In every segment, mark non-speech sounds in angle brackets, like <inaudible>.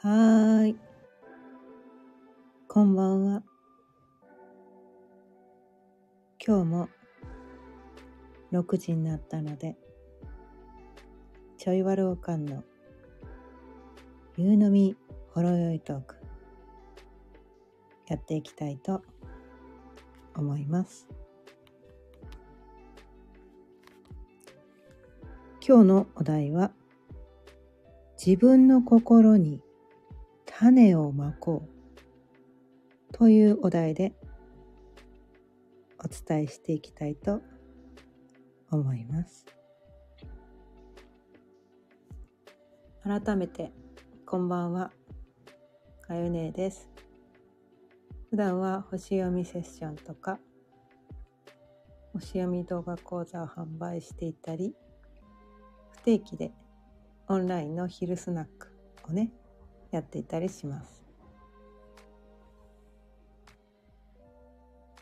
はーい。こんばんは。今日も6時になったので、ちょいわるおかんの夕飲みほろよいトーク、やっていきたいと思います。今日のお題は、自分の心に種をまこうというお題でお伝えしていきたいと思います。改めてこんばんは、かゆねです。普段は星読みセッションとか星読み動画講座を販売していたり不定期でオンラインの昼スナックをねやっていたりします。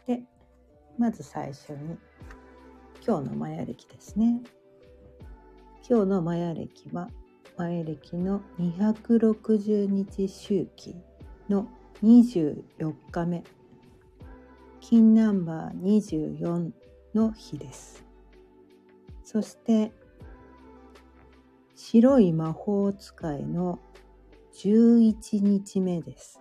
でまず最初に今日のマヤ暦ですね。今日のマヤ暦はマヤ暦の260日周期の24日目金ナンバー24の日です。そして白い魔法使いの11日目です。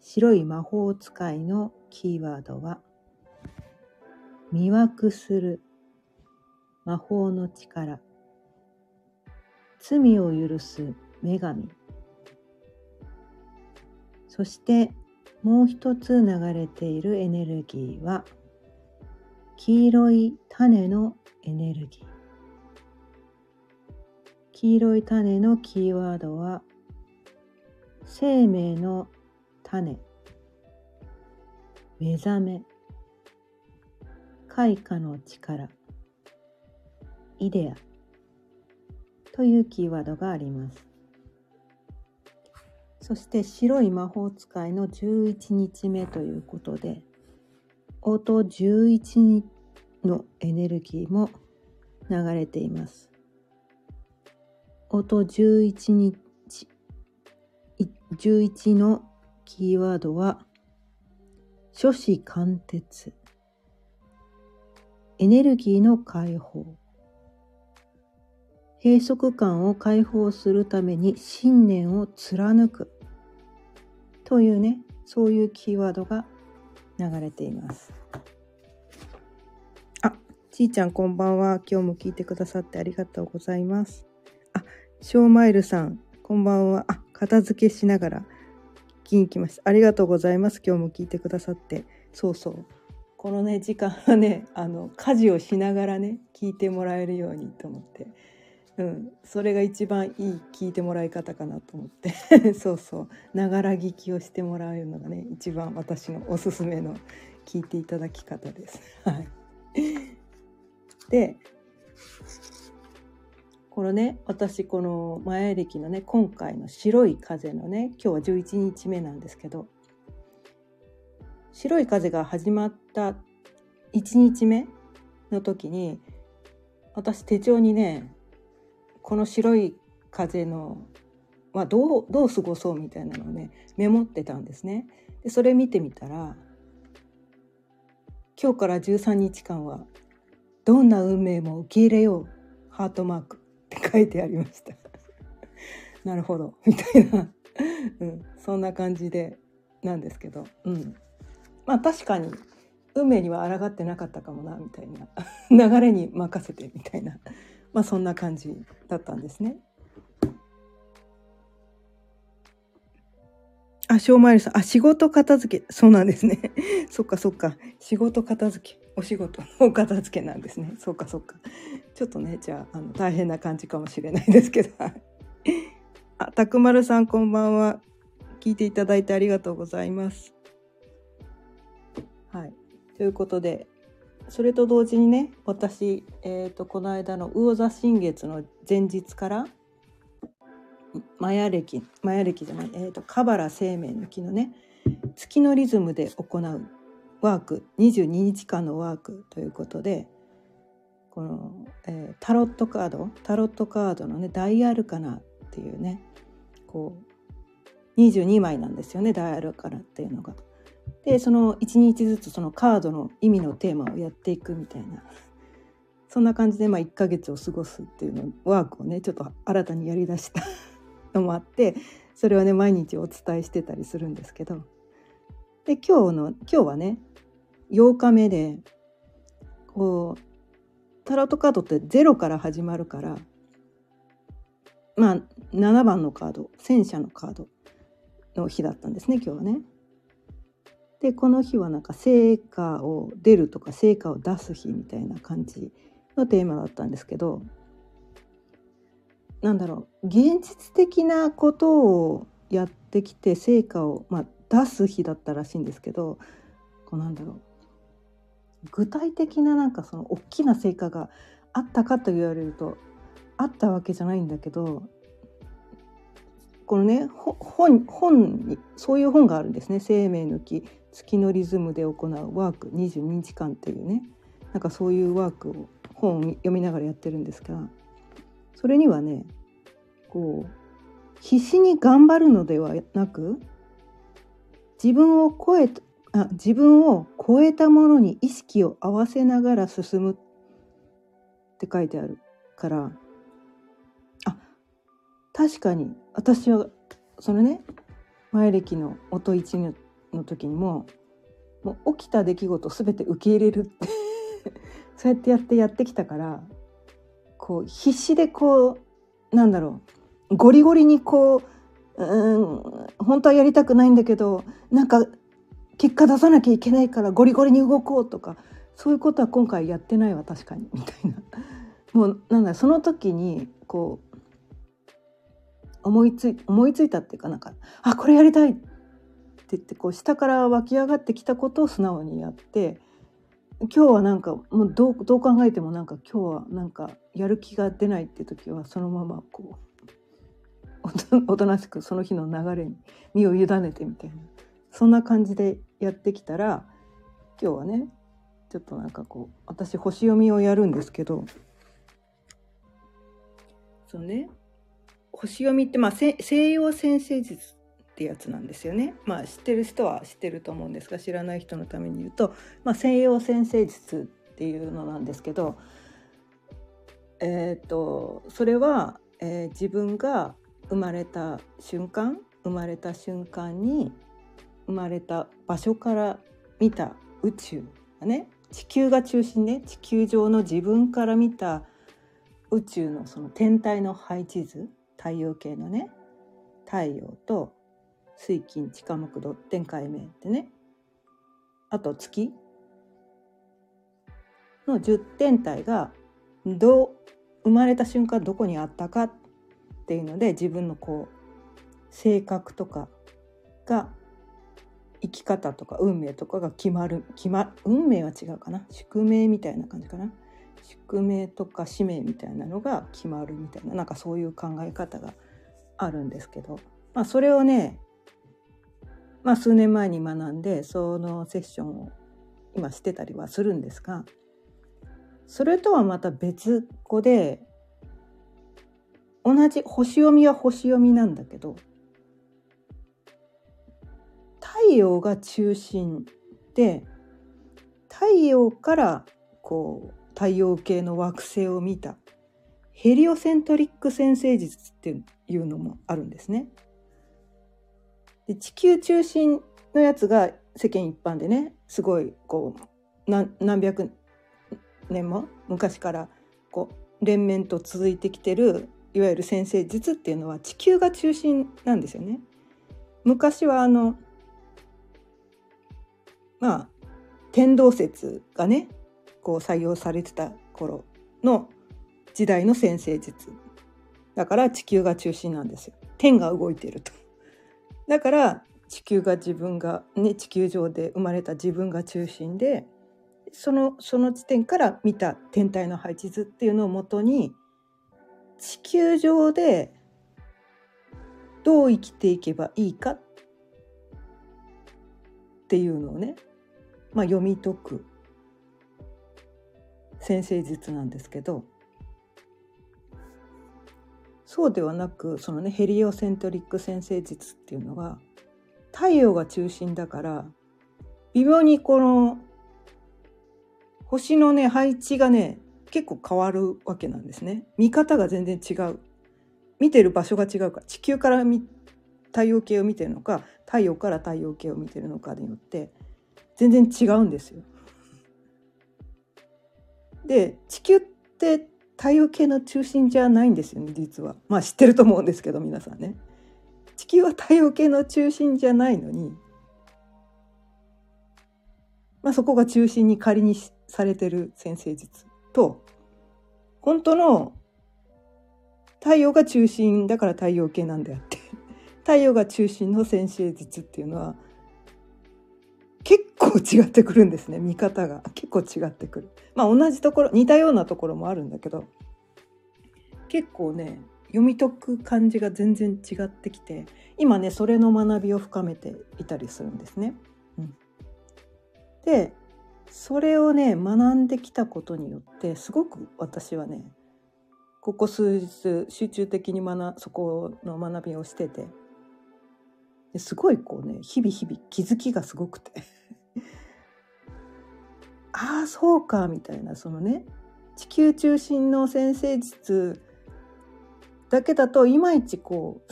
白い魔法使いのキーワードは魅惑する。魔法の力。罪を許す女神。そしてもう一つ流れているエネルギーは黄色い種のエネルギー。黄色い種のキーワードは生命の種。目覚め。開花の力。イデア。というキーワードがあります。そして白い魔法使いの11日目ということで音11のエネルギーも流れています。音11日11のキーワードは諸子貫徹。エネルギーの解放。閉塞感を解放するために信念を貫く。というねそういうキーワードが流れています。あちーちゃんこんばんは。今日も聞いてくださってありがとうございます。ショーマイルさんこんばんは。あ片付けしながら聞きに来ました。ありがとうございます。今日も聞いてくださって。そうそう。このね時間はねあの家事をしながらね聞いてもらえるようにと思って。うん、それが一番いい聞いてもらい方かなと思って。<laughs> そうそう。ながら聞きをしてもらうのがね一番私のおすすめの聞いていただき方です。はい、でこのね私この前歴のね今回の白い風のね今日は11日目なんですけど白い風が始まった1日目の時に私手帳にねこの白い風のはどうどう過ごそうみたいなのをねメモってたんですね。でそれ見てみたら今日から13日間はどんな運命も受け入れようハートマークって書いてありました。<laughs> なるほどみたいな、うん、そんな感じでなんですけど、うん、まあ確かに運命には抗ってなかったかもなみたいな <laughs> 流れに任せてみたいな。まあそんな感じだったんですね。あ、ショーマイルさん、あ、仕事片付け、そうなんですね。<laughs> そっかそっか。仕事片付け、お仕事の片付けなんですね。そっかそっか。ちょっとね、じゃあ、あの大変な感じかもしれないですけど。<laughs> あ、たくまるさん、こんばんは。聞いていただいてありがとうございます。はい。ということで、それと同時にね私、えーと、この間の魚座新月の前日からマヤ暦マヤ暦じゃない、えーと、カバラ生命の木のね月のリズムで行うワーク22日間のワークということでこの、えータロットカードタロットカードのねダイアルカナっていうねこう22枚なんですよねダイヤルからっていうのが。でその1日ずつそのカードの意味のテーマをやっていくみたいなそんな感じでまあ1ヶ月を過ごすっていうのワークをねちょっと新たにやりだしたのもあってそれはね毎日お伝えしてたりするんですけどで今日の今日はね8日目でこうタロットカードって0から始まるからまあ7番のカード戦車のカードの日だったんですね今日はね。でこの日はなんか成果を出るとか成果を出す日みたいな感じのテーマだったんですけどなんだろう現実的なことをやってきて成果を、まあ、出す日だったらしいんですけどこうなんだろう具体的ななんかその大きな成果があったかと言われるとあったわけじゃないんだけどこのね本本にそういう本があるんですね「生命の木月のリズムで行うワーク22日間」っていうね。なんかそういうワークを本を読みながらやってるんですがそれにはねこう必死に頑張るのではなく自分を超えあ自分を超えたものに意識を合わせながら進むって書いてあるからあ確かに私はそのね前歴の音一の時にももう起きた出来事全て受け入れるって <laughs> そうやってやってやってきたからこう必死でこうなんだろう。ゴリゴリにこううん本当はやりたくないんだけどなんか結果出さなきゃいけないからゴリゴリに動こうとかそういうことは今回やってないわ確かに。みたいな。もうなんだその時にこう思いつい思いついたっていうかなんかあこれやりたいって言ってこう下から湧き上がってきたことを素直にやって今日はなんかもうどうどう考えてもなんか今日はなんかやる気が出ないって時はそのままこう <laughs> おとなしくその日の流れに身を委ねてみたいな。そんな感じでやってきたら今日はねちょっとなんかこう私星読みをやるんですけどそうね。星読みってまあ西洋占星術。ってやつなんですよね。まあ知ってる人は知ってると思うんですが知らない人のために言うと、まあ、西洋占星術っていうのなんですけど、えーと、それは、えー、自分が生まれた瞬間生まれた瞬間に生まれた場所から見た宇宙がね地球が中心ね地球上の自分から見た宇宙のその天体の配置図太陽系のね太陽と水金地下木土天海明ってね。あと月。の10天体がどう生まれた瞬間どこにあったかっていうので自分のこう性格とかが生き方とか運命とかが決まる決ま運命は違うかな。宿命みたいな感じかな。宿命とか使命みたいなのが決まるみたいななんかそういう考え方があるんですけど、まあ、それをね、まあ、数年前に学んでそのセッションを今してたりはするんですがそれとはまた別個で同じ星読みは星読みなんだけど太陽が中心で太陽からこう太陽系の惑星を見たヘリオセントリック先生術っていうのもあるんですね。で地球中心のやつが世間一般でねすごいこう何百年も昔からこう連綿と続いてきてるいわゆる先生術っていうのは地球が中心なんですよね。昔はあのまあ天動説がねこう採用されてた頃の時代の先生術。だから地球が中心なんですよ。天が動いてると。だから地球が自分がね地球上で生まれた自分が中心でそのその地点から見た天体の配置図っていうのをもとに地球上でどう生きていけばいいかっていうのをねまあ、読み解く先生術なんですけどそうではなくそのねヘリオセントリック先生術っていうのは太陽が中心だから微妙にこの星のね配置がね結構変わるわけなんですね見方が全然違う見てる場所が違うから地球から太陽系を見てるのか太陽から太陽系を見てるのかによって全然違うんですよ。で地球って太陽系の中心じゃないんですよね実は。まあ知ってると思うんですけど皆さんね。地球は太陽系の中心じゃないのに、まあ、そこが中心に仮にされてる先生術と本当の太陽が中心だから太陽系なんであって太陽が中心の先生術っていうのは結構違ってくるんですね。見方が。結構違ってくる。まあ同じところ似たようなところもあるんだけど結構ね読み解く感じが全然違ってきて今ねそれの学びを深めていたりするんですね。うん、でそれをね学んできたことによってすごく私はねここ数日集中的に学そこの学びをしててすごいこうね日々日々気づきがすごくて。<laughs> ああそうかみたいなそのね地球中心の先生術だけだといまいちこ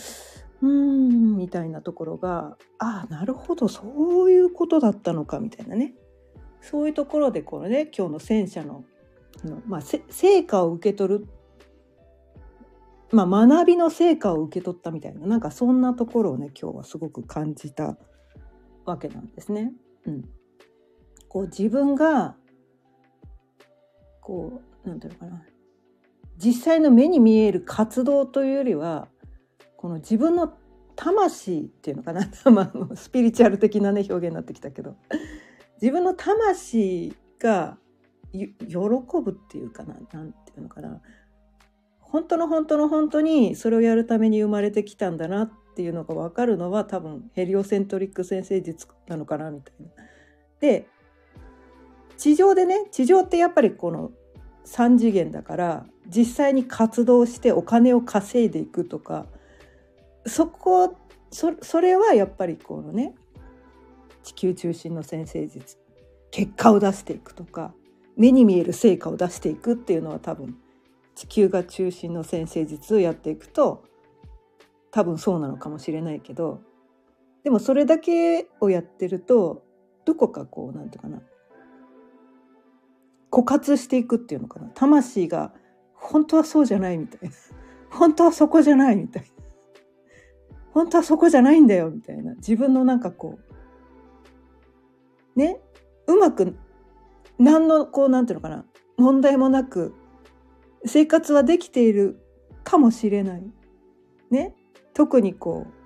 ううーんみたいなところがああなるほどそういうことだったのかみたいなね。そういうところでこのね今日の戦車のの、まあ、成果を受け取る、まあ、学びの成果を受け取ったみたいななんかそんなところをね今日はすごく感じたわけなんですね。うん、こう自分がこうなんていうのかな。実際の目に見える活動というよりはこの自分の魂っていうのかな、<laughs> スピリチュアル的なね表現になってきたけど。自分の魂が喜ぶっていうかな何ていうのかな。本当の本当の本当にそれをやるために生まれてきたんだなっていうのが分かるのは多分ヘリオセントリック先生術なのかなみたいな。で地上でね地上ってやっぱりこの3次元だから実際に活動してお金を稼いでいくとかそこそそれはやっぱりこのね地球中心の先生術結果を出していくとか目に見える成果を出していくっていうのは多分地球が中心の先生術をやっていくと多分そうなのかもしれないけどでもそれだけをやってるとどこかこう何て言うかな枯渇していくっていうのかな。魂が本当はそうじゃないみたいな。<laughs> 本当はそこじゃないみたいな。本当はそこじゃないんだよみたいな。自分のなんかこうねうまく何のこうなんていうのかな。問題もなく生活はできているかもしれない。ね。特にこう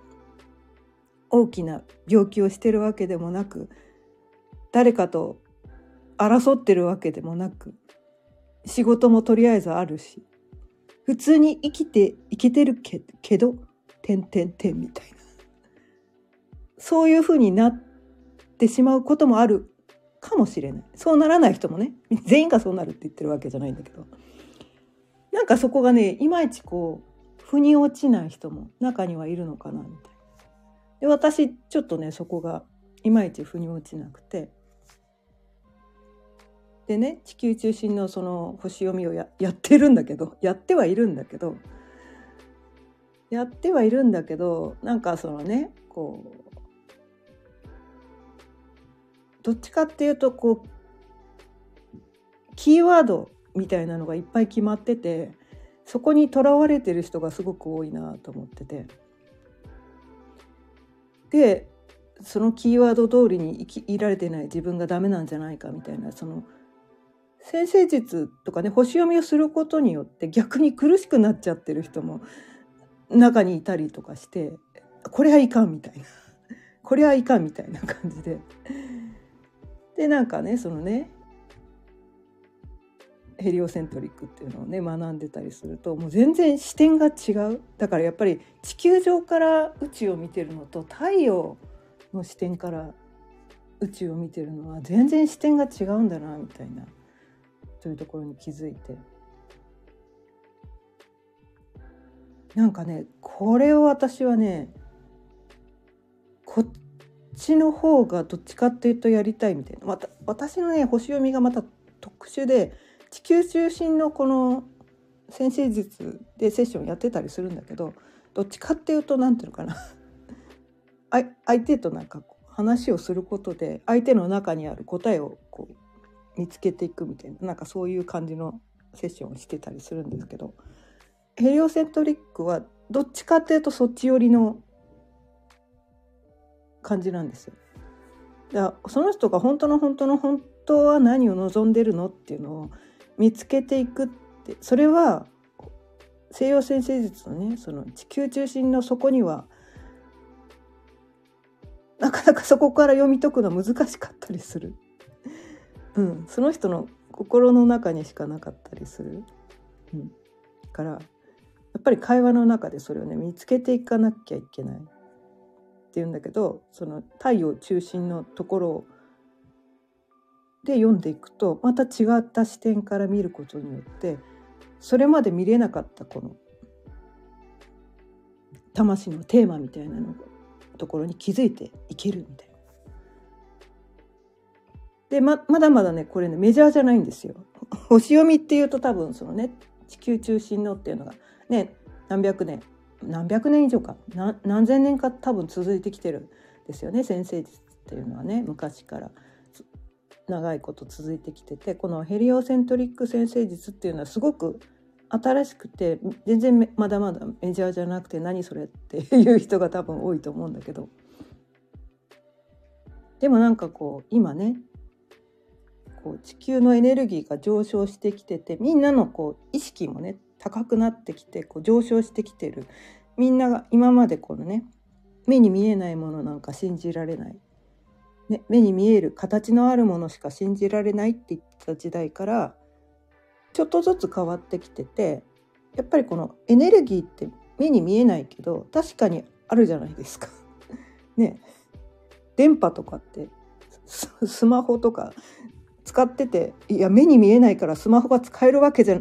大きな病気をしてるわけでもなく誰かと争ってるわけでもなく仕事もとりあえずあるし普通に生きていけてるけけど「てんてんてん」みたいな。そういうふうになってしまうこともあるかもしれない。そうならない人もね全員がそうなるって言ってるわけじゃないんだけど。なんかそこがねいまいちこう腑に落ちない人も中にはいるのかなみたいな。で私ちょっとねそこがいまいち腑に落ちなくてでね地球中心のその星読みをややってるんだけどやってはいるんだけどやってはいるんだけどなんかそのねこうどっちかっていうとこうキーワードみたいなのがいっぱい決まっててそこにとらわれてる人がすごく多いなと思ってて。でそのキーワード通りに生きいられてない自分がダメなんじゃないかみたいなその先生術とかね星読みをすることによって逆に苦しくなっちゃってる人も中にいたりとかしてこれはいかんみたいなこれはいかんみたいな感じで。でなんかねそのねヘリオセントリックっていうのをね学んでたりするともう全然視点が違う。だからやっぱり地球上から宇宙を見てるのと太陽の視点から宇宙を見てるのは全然視点が違うんだなみたいな。というところに気づいて。なんかねこれを私はねこっちの方がどっちかっていうとやりたいみたいな。また私のね星読みがまた特殊で地球中心のこの先生術でセッションやってたりするんだけどどっちかっていうと何ていうのかな <laughs> 相手となんか話をすることで相手の中にある答えをこう見つけていくみたいななんかそういう感じのセッションをしてたりするんですけどヘリオセントリックはどっちかっていうとそっち寄りの感じなんですよ。だその人が本当の本当の本当は何を望んでるのっていうのを見つけていくってそれは西洋先生術のねその地球中心の底にはなかなか <laughs> そこから読み解くの難しかったりする。うん、その人の心の中にしかなかったりする。うん、からやっぱり会話の中でそれをね見つけていかなきゃいけないっていうんだけどその太陽中心のところをで読んでいくとまた違った視点から見ることによってそれまで見れなかったこの魂のテーマみたいなのところに気づいていけるみたいな。でままだまだねこれねメジャーじゃないんですよ。<laughs> 星読みっていうと多分そのね地球中心のっていうのがね何百年何百年以上か何千年か多分続いてきてるんですよね先生術っていうのはね昔から長いこと続いてきててこのヘリオセントリック先生術っていうのはすごく新しくて全然まだまだメジャーじゃなくて何それっていう人が多分多いと思うんだけど。でもなんかこう今ねこう地球のエネルギーが上昇してきててみんなのこう意識もね高くなってきてこう上昇してきてる。みんなが今までこのね目に見えないものなんか信じられない、ね、目に見える形のあるものしか信じられないって言ってた時代からちょっとずつ変わってきててやっぱりこのエネルギーって目に見えないけど確かにあるじゃないですか。<laughs> ね。電波とかって <laughs> スマホとか使ってていや目に見えないからスマホが使えるわけじゃ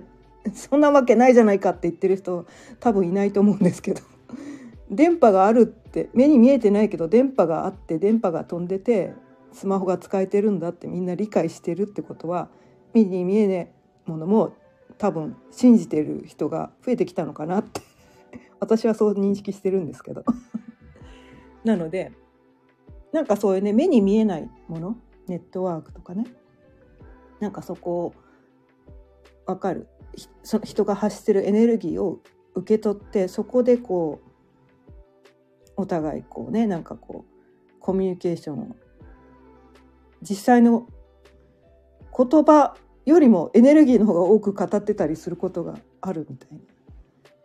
そんなわけないじゃないかって言ってる人多分いないと思うんですけど。電波があるって目に見えてないけど電波があって電波が飛んでてスマホが使えてるんだってみんな理解してるってことは目に見えないものも多分信じてる人が増えてきたのかなって <laughs> 私はそう認識してるんですけど。<laughs> なのでなんかそういうね目に見えないものネットワークとかねなんかそこを分かる。その人が発してるエネルギーを受け取ってそこでこうお互いこうねなんかこうコミュニケーションを。実際の言葉よりもエネルギーの方が多く語ってたりすることがあるみたいな。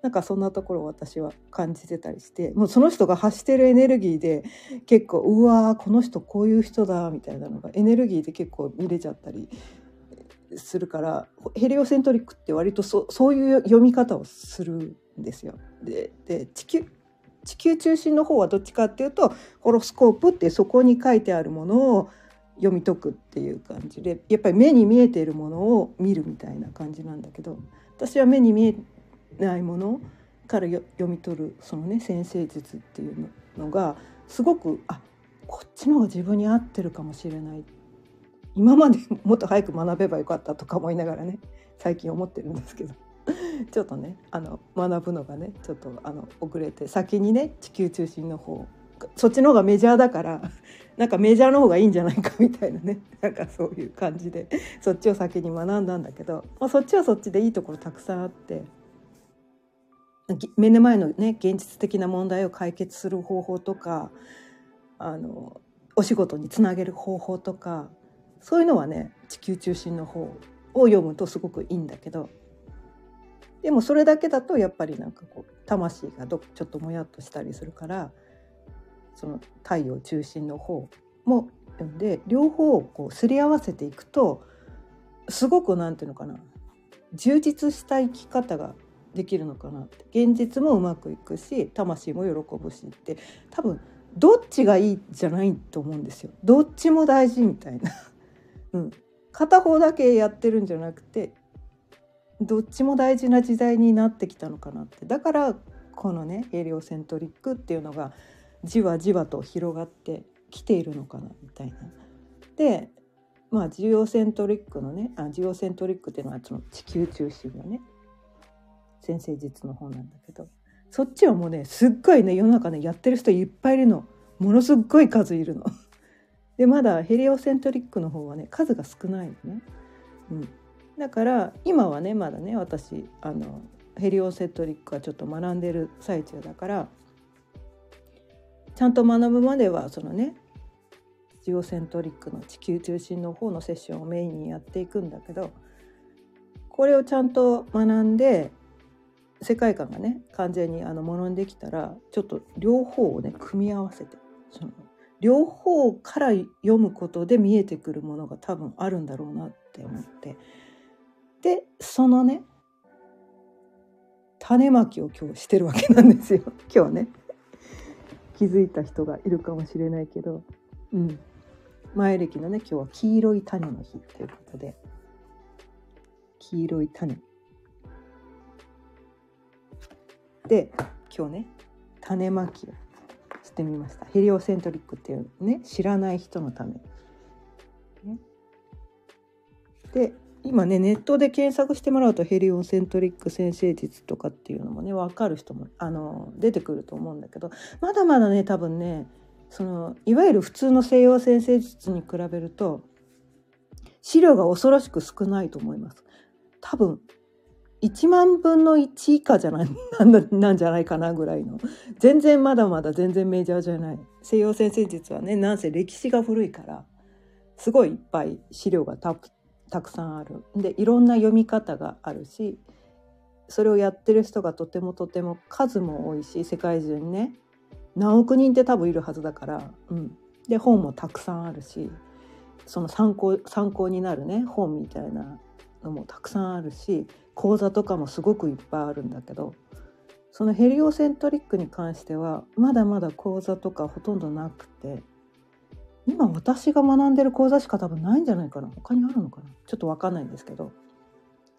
なんかそんなところを私は感じてたりして。もうその人が発してるエネルギーで結構うわーこの人こういう人だみたいなのがエネルギーで結構見れちゃったりするからヘリオセントリックって割とそそういう読み方をするんですよ。でで地球地球中心の方はどっちかっていうとホロスコープってそこに書いてあるものを読み解くっていう感じでやっぱり目に見えているものを見るみたいな感じなんだけど私は目に見えないものから読み取るそのね先生術っていうのがすごくあこっちの方が自分に合ってるかもしれない。今までもっと早く学べばよかったとか思いながらね最近思ってるんですけど。<laughs> ちょっとねあの学ぶのがねちょっとあの遅れて先にね地球中心の方そっちの方がメジャーだから <laughs> なんかメジャーの方がいいんじゃないかみたいなね <laughs> なんかそういう感じでそっちを先に学んだんだけど、まあ、そっちはそっちでいいところたくさんあって目の前のね現実的な問題を解決する方法とかあのお仕事につなげる方法とかそういうのはね地球中心の方を読むとすごくいいんだけどでもそれだけだとやっぱりなんかこう魂がどちょっともやっとしたりするからその太陽中心の方も読んで両方をこうすり合わせていくとすごく何て言うのかな充実した生き方ができるのかなって現実もうまくいくし魂も喜ぶしって多分どっちがいいじゃないと思うんですよ。どっちも大事みたいな。うん、片方だけやってるんじゃなくてどっちも大事な時代になってきたのかなってだからこのねヘリオセントリックっていうのがじわじわと広がってきているのかなみたいな。でまあジオセントリックのねあジオセントリックっていうのはその地球中心のね先生術の方なんだけどそっちはもうねすっごいね世の中ねやってる人いっぱいいるのものすっごい数いるの。でまだヘリオセントリックの方はね数が少ないのね。うん、だから今はねまだね私あのヘリオセトリックはちょっと学んでる最中だからちゃんと学ぶまではそのねジオセントリックの地球中心の方のセッションをメインにやっていくんだけどこれをちゃんと学んで世界観がね完全にあのものにできたらちょっと両方をね組み合わせてその両方から読むことで見えてくるものが多分あるんだろうなって思って。でそのね種まきを今日してるわけなんですよ。<laughs> 今日ね。気づいた人がいるかもしれないけど。うん。前歴のね今日は黄色い種の日ということで。黄色い種。で今日ね種まきをしてみました。ヘリオセントリックっていうね知らない人のため、ね、で今ねネットで検索してもらうとヘリオセントリック先生術とかっていうのもね分かる人もあの出てくると思うんだけどまだまだね多分ねそのいわゆる普通の西洋先生術に比べると資料が恐ろしく少ないと思います。多分1万分の1以下じゃない <laughs> なんじゃないかなぐらいの全然まだまだ全然メジャーじゃない西洋先生術はねなんせ歴史が古いからすごいいっぱい資料がたくたくさんある。でいろんな読み方があるしそれをやってる人がとてもとても数も多いし世界中にね何億人って多分いるはずだから、うん、で本もたくさんあるしその参考参考になるね本みたいなのもたくさんあるし講座とかもすごくいっぱいあるんだけどそのヘリオセントリックに関してはまだまだ講座とかほとんどなくて今私が学んでる講座しか多分ないんじゃないかな。他にあるのかな。ちょっと分かんないんですけど。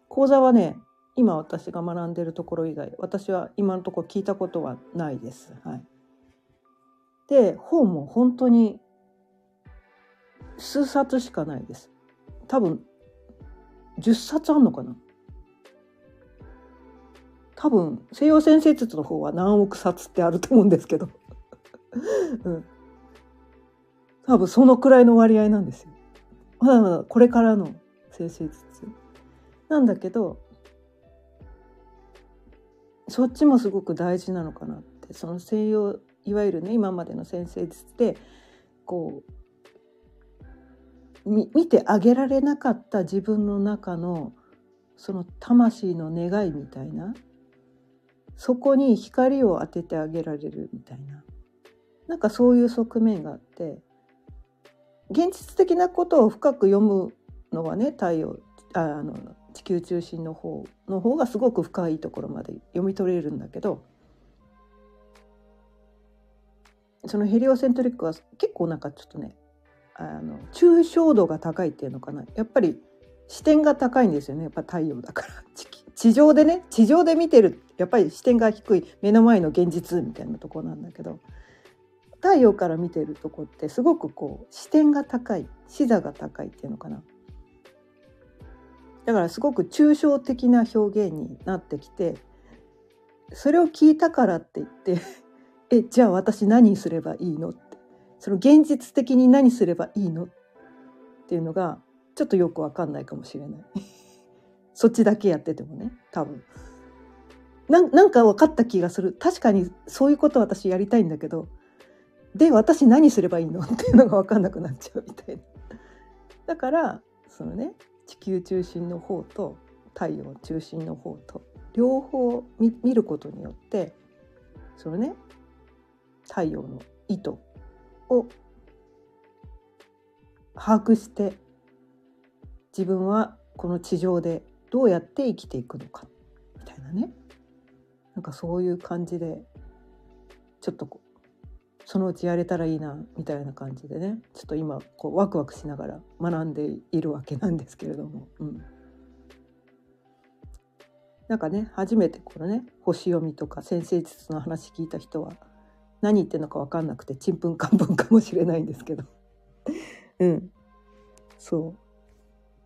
講座はね今私が学んでるところ以外私は今のところ聞いたことはないです。はい、で本も本当に数冊しかないです。多分10冊あんのかな。多分西洋先生術の方は何億冊ってあると思うんですけど、<laughs> うん、多分そのくらいの割合なんですよ。まだまだこれからの先生術。なんだけどそっちもすごく大事なのかなって。その西洋いわゆるね今までの先生術でこう見てあげられなかった自分の中のその魂の願いみたいなそこに光を当ててあげられるみたいな。なんかそういう側面があって現実的なことを深く読むのはね太陽あの地球中心の方の方がすごく深いところまで読み取れるんだけどそのヘリオセントリックは結構なんかちょっとねあの抽象度が高いっていうのかな。やっぱり視点が高いんですよね。やっぱ太陽だから。<laughs> 地上でね地上で見てるやっぱり視点が低い目の前の現実みたいなとこなんだけど。太陽から見てるとこってすごくこう視点が高い視座が高いっていうのかな。だからすごく抽象的な表現になってきてそれを聞いたからって言って <laughs> えじゃあ私何すればいいのって。その現実的に何すればいいの？っていうのがちょっとよくわかんないかもしれない。<laughs> そっちだけやっててもね多分。ななんか分かった気がする。確かにそういうこと私やりたいんだけどで私何すればいいの？っていうのが分かんなくなっちゃうみたいな。だからそのね地球中心の方と太陽中心の方と両方見ることによってそのね太陽の意図を把握して自分はこの地上でどうやって生きていくのかみたいなね。なんかそういう感じでちょっとこうそのうちやれたらいいなみたいな感じでね。ちょっと今こうワクワクしながら学んでいるわけなんですけれども。うん。なんかね初めてこのね星読みとか先生術の話聞いた人は何言ってるのか分かんなくてちんぷんかんぷんかもしれないんですけど。うん。そ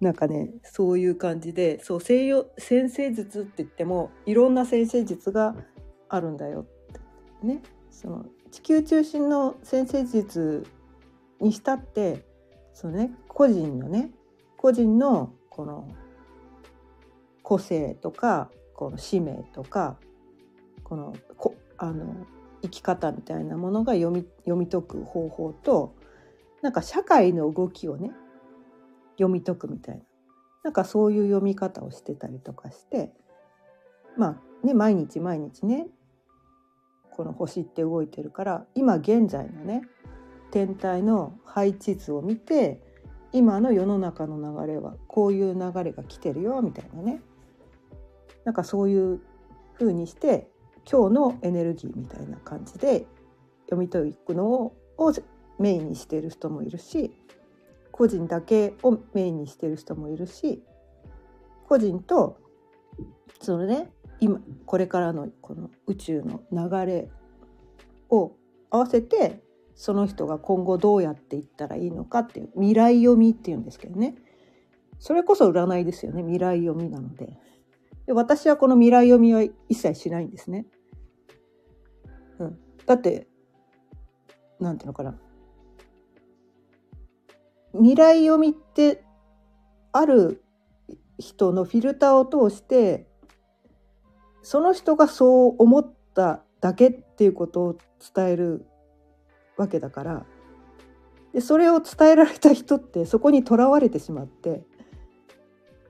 う。なんかねそういう感じでそう西洋先生術って言ってもいろんな先生術があるんだよって。ね。その地球中心の先生術にしたってそのね個人のね個人のこの個性とかこの使命とかこのこあの生き方みたいなものが読み読み解く方法となんか社会の動きをね読み解くみたいな。なんかそういう読み方をしてたりとかしてまあね毎日毎日ねこの星って動いてるから今現在のね天体の配置図を見て今の世の中の流れはこういう流れが来てるよみたいなね。なんかそういう風にして今日のエネルギーみたいな感じで読み解くのをメインにしている人もいるし個人だけをメインにしてる人もいるし個人とそのね今これからのこの宇宙の流れを合わせてその人が今後どうやっていったらいいのかっていう未来読みっていうんですけどね。それこそ占いですよね。未来読みなので。で私はこの未来読みは一切しないんですね。うん、だってなんていうのかな。未来読みってある人のフィルターを通してその人がそう思っただけっていうことを伝えるわけだからでそれを伝えられた人ってそこにとらわれてしまって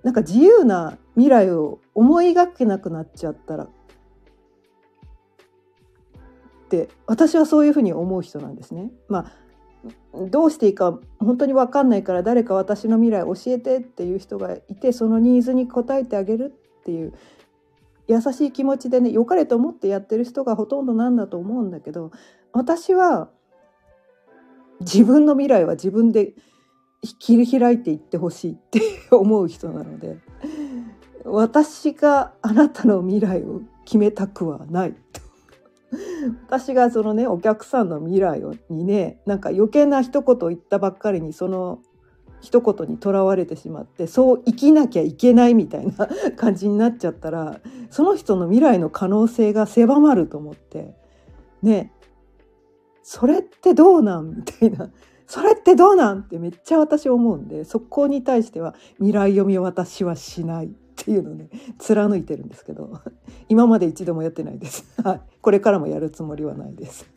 なんか自由な未来を思い描けなくなっちゃったらって私はそういうふうに思う人なんですね。まあどうしていいか本当に分かんないから誰か私の未来教えてっていう人がいてそのニーズに応えてあげるっていう優しい気持ちでね良かれと思ってやってる人がほとんどなんだと思うんだけど私は自分の未来は自分で切り開いていってほしいって <laughs> 思う人なので私があなたの未来を決めたくはない。と私がそのねお客さんの未来をにねなんか余計な一言言ったばっかりにその一言にとらわれてしまってそう生きなきゃいけないみたいな感じになっちゃったらその人の未来の可能性が狭まると思ってねそれってどうなんみたいなそれってどうなんってめっちゃ私思うんでそこに対しては未来読み私はしないっていうのね貫いてるんですけど今まで一度もやってないです。これからもやるつもりはないです。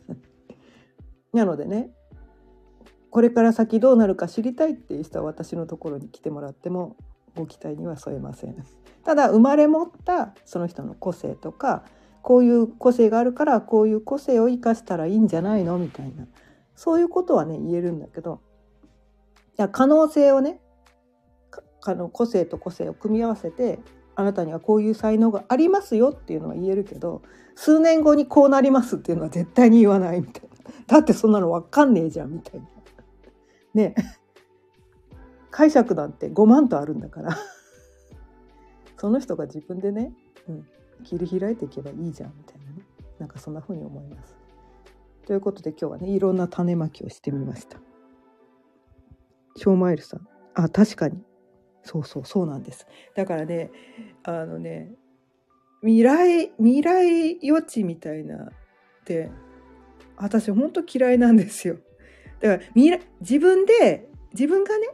<laughs> なのでねこれから先どうなるか知りたいっていう人は私のところに来てもらってもご期待には添えません。ただ生まれ持ったその人の個性とかこういう個性があるからこういう個性を生かしたらいいんじゃないのみたいなそういうことはね言えるんだけどいや可能性をねあの個性と個性を組み合わせてあなたにはこういう才能がありますよっていうのは言えるけど数年後にこうなりますっていうのは絶対に言わないみたいなだってそんなの分かんねえじゃんみたいなね解釈なんて5万とあるんだからその人が自分でね、うん、切り開いていけばいいじゃんみたいなねなんかそんな風に思います。ということで今日はねいろんな種まきをしてみました。ショーマイルさんあ確かにそうそうそうなんです。だからねあのね未来未来予知みたいなって私ほんと嫌いなんですよ。だから未来自分で自分がね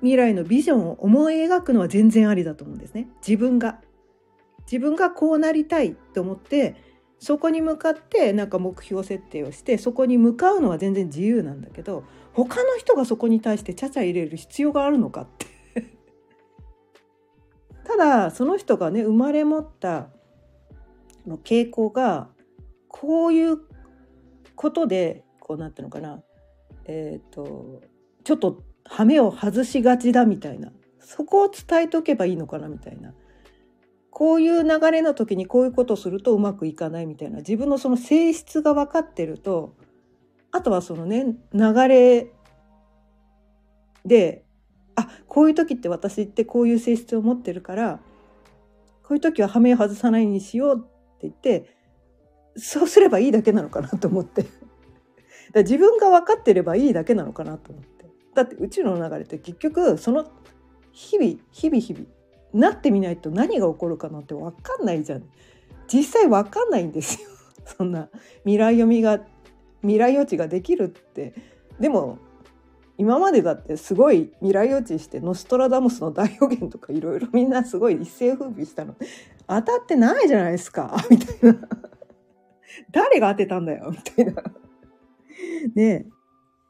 未来のビジョンを思い描くのは全然ありだと思うんですね。自分が自分がこうなりたいと思ってそこに向かってなんか目標設定をしてそこに向かうのは全然自由なんだけど他の人がそこに対してちゃちゃ入れる必要があるのかって <laughs> ただその人がね生まれ持ったの傾向がこういうことでこうなってるのかなえっ、ー、とちょっと羽目を外しがちだみたいな。そこを伝えとけばいいのかなみたいな。こういう流れの時にこういうことするとうまくいかないみたいな。自分のその性質が分かってるとあとはそのね流れであこういう時って私ってこういう性質を持ってるからこういう時は羽目を外さないにしようって言ってそうすればいいだけなのかなと思って。だ自分が分かってればいいだけなのかなと思って。だって宇宙の流れって結局その日々日々日々なってみないと何が起こるかなんて分かんないじゃん。実際分かんないんですよ。<laughs> そんな未来読みが未来予知ができるって。でも今までだってすごい未来予知してノストラダムスの大予言とかいろいろみんなすごい一世風靡したの。当たってないじゃないですか。<laughs> みたいな。誰が当てたんだよ。みたいな。<laughs> ね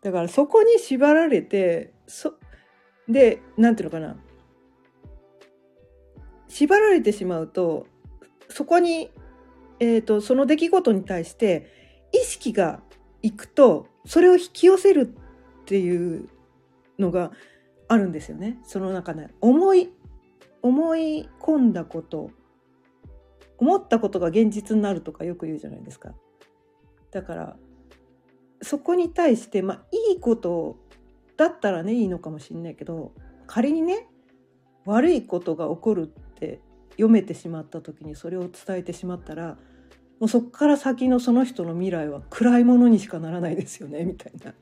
だからそこに縛られてそでなんていうのかな縛られてしまうとそこに、えーと、その出来事に対して意識がいくとそれを引き寄せるっていうのがあるんですよね。その中で思い思い込んだこと思ったことが現実になるとかよく言うじゃないですか。だからそこに対してまあいいことだったらねいいのかもしんないけど仮にね悪いことが起こるって読めてしまった時にそれを伝えてしまったらもうそっから先のその人の未来は暗いものにしかならないですよねみたいな。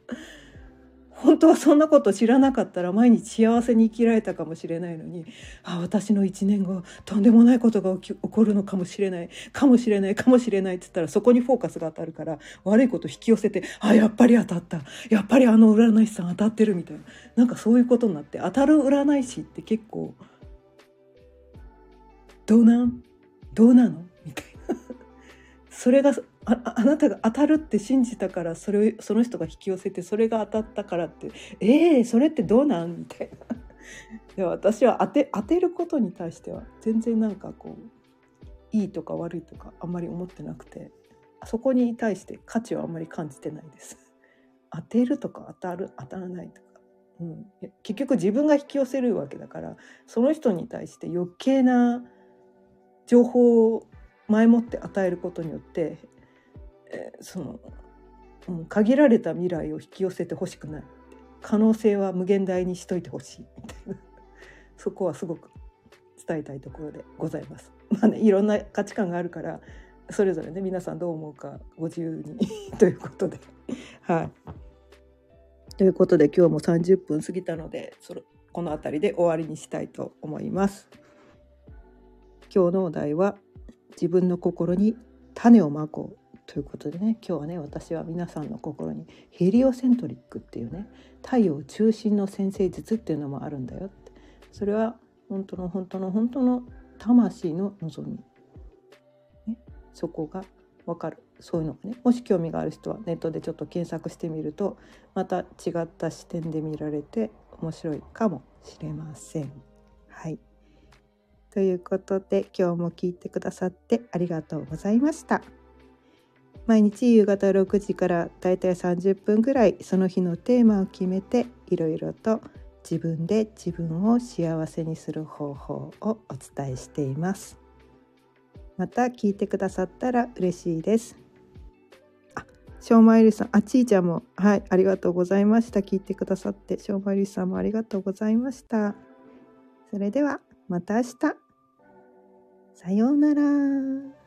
本当はそんなこと知らなかったら毎日幸せに生きられたかもしれないのにあ私の1年後とんでもないことが起き起こるのかもしれないかもしれないかもしれないって言ったらそこにフォーカスが当たるから悪いこと引き寄せてあやっぱり当たった。やっぱりあの占い師さん当たってるみたいな。なんかそういうことになって当たる占い師って結構どうなん？どうなの？みたいな。<laughs> それがああなたが当たるって信じたからそれその人が引き寄せてそれが当たったからってええー、それってどうなん？みたいな。<laughs> で私は当て当てることに対しては全然なんかこういいとか悪いとかあんまり思ってなくてそこに対して価値はあんまり感じてないです。<laughs> 当てるとか当たる当たらないとか、うん、結局自分が引き寄せるわけだからその人に対して余計な情報を前もって与えることによって、その、うん、限られた未来を引き寄せてほしくない可能性は無限大にしといてほしいみたいな <laughs> そこはすごく伝えたいところでございます。まあねいろんな価値観があるからそれぞれね皆さんどう思うかご自由に <laughs> ということではい。ということで今日も30分過ぎたのでそのこの辺りで終わりにしたいと思います。今日のお題は自分の心に種をまこうということでね今日はね私は皆さんの心にヘリオセントリックっていうね太陽中心の先生術っていうのもあるんだよってそれは本当の本当の本当の魂の望み、ね、そこが分かるそういうのがねもし興味がある人はネットでちょっと検索してみるとまた違った視点で見られて面白いかもしれません。はいということで今日も聞いてくださってありがとうございました。毎日夕方6時からだいたい30分ぐらいその日のテーマを決めていろいろと自分で自分を幸せにする方法をお伝えしています。また聞いてくださったら嬉しいです。あショーマイルさんあちーちゃんもはいありがとうございました。聞いてくださってショーマイルさんもありがとうございました。それではまた明日。さようなら。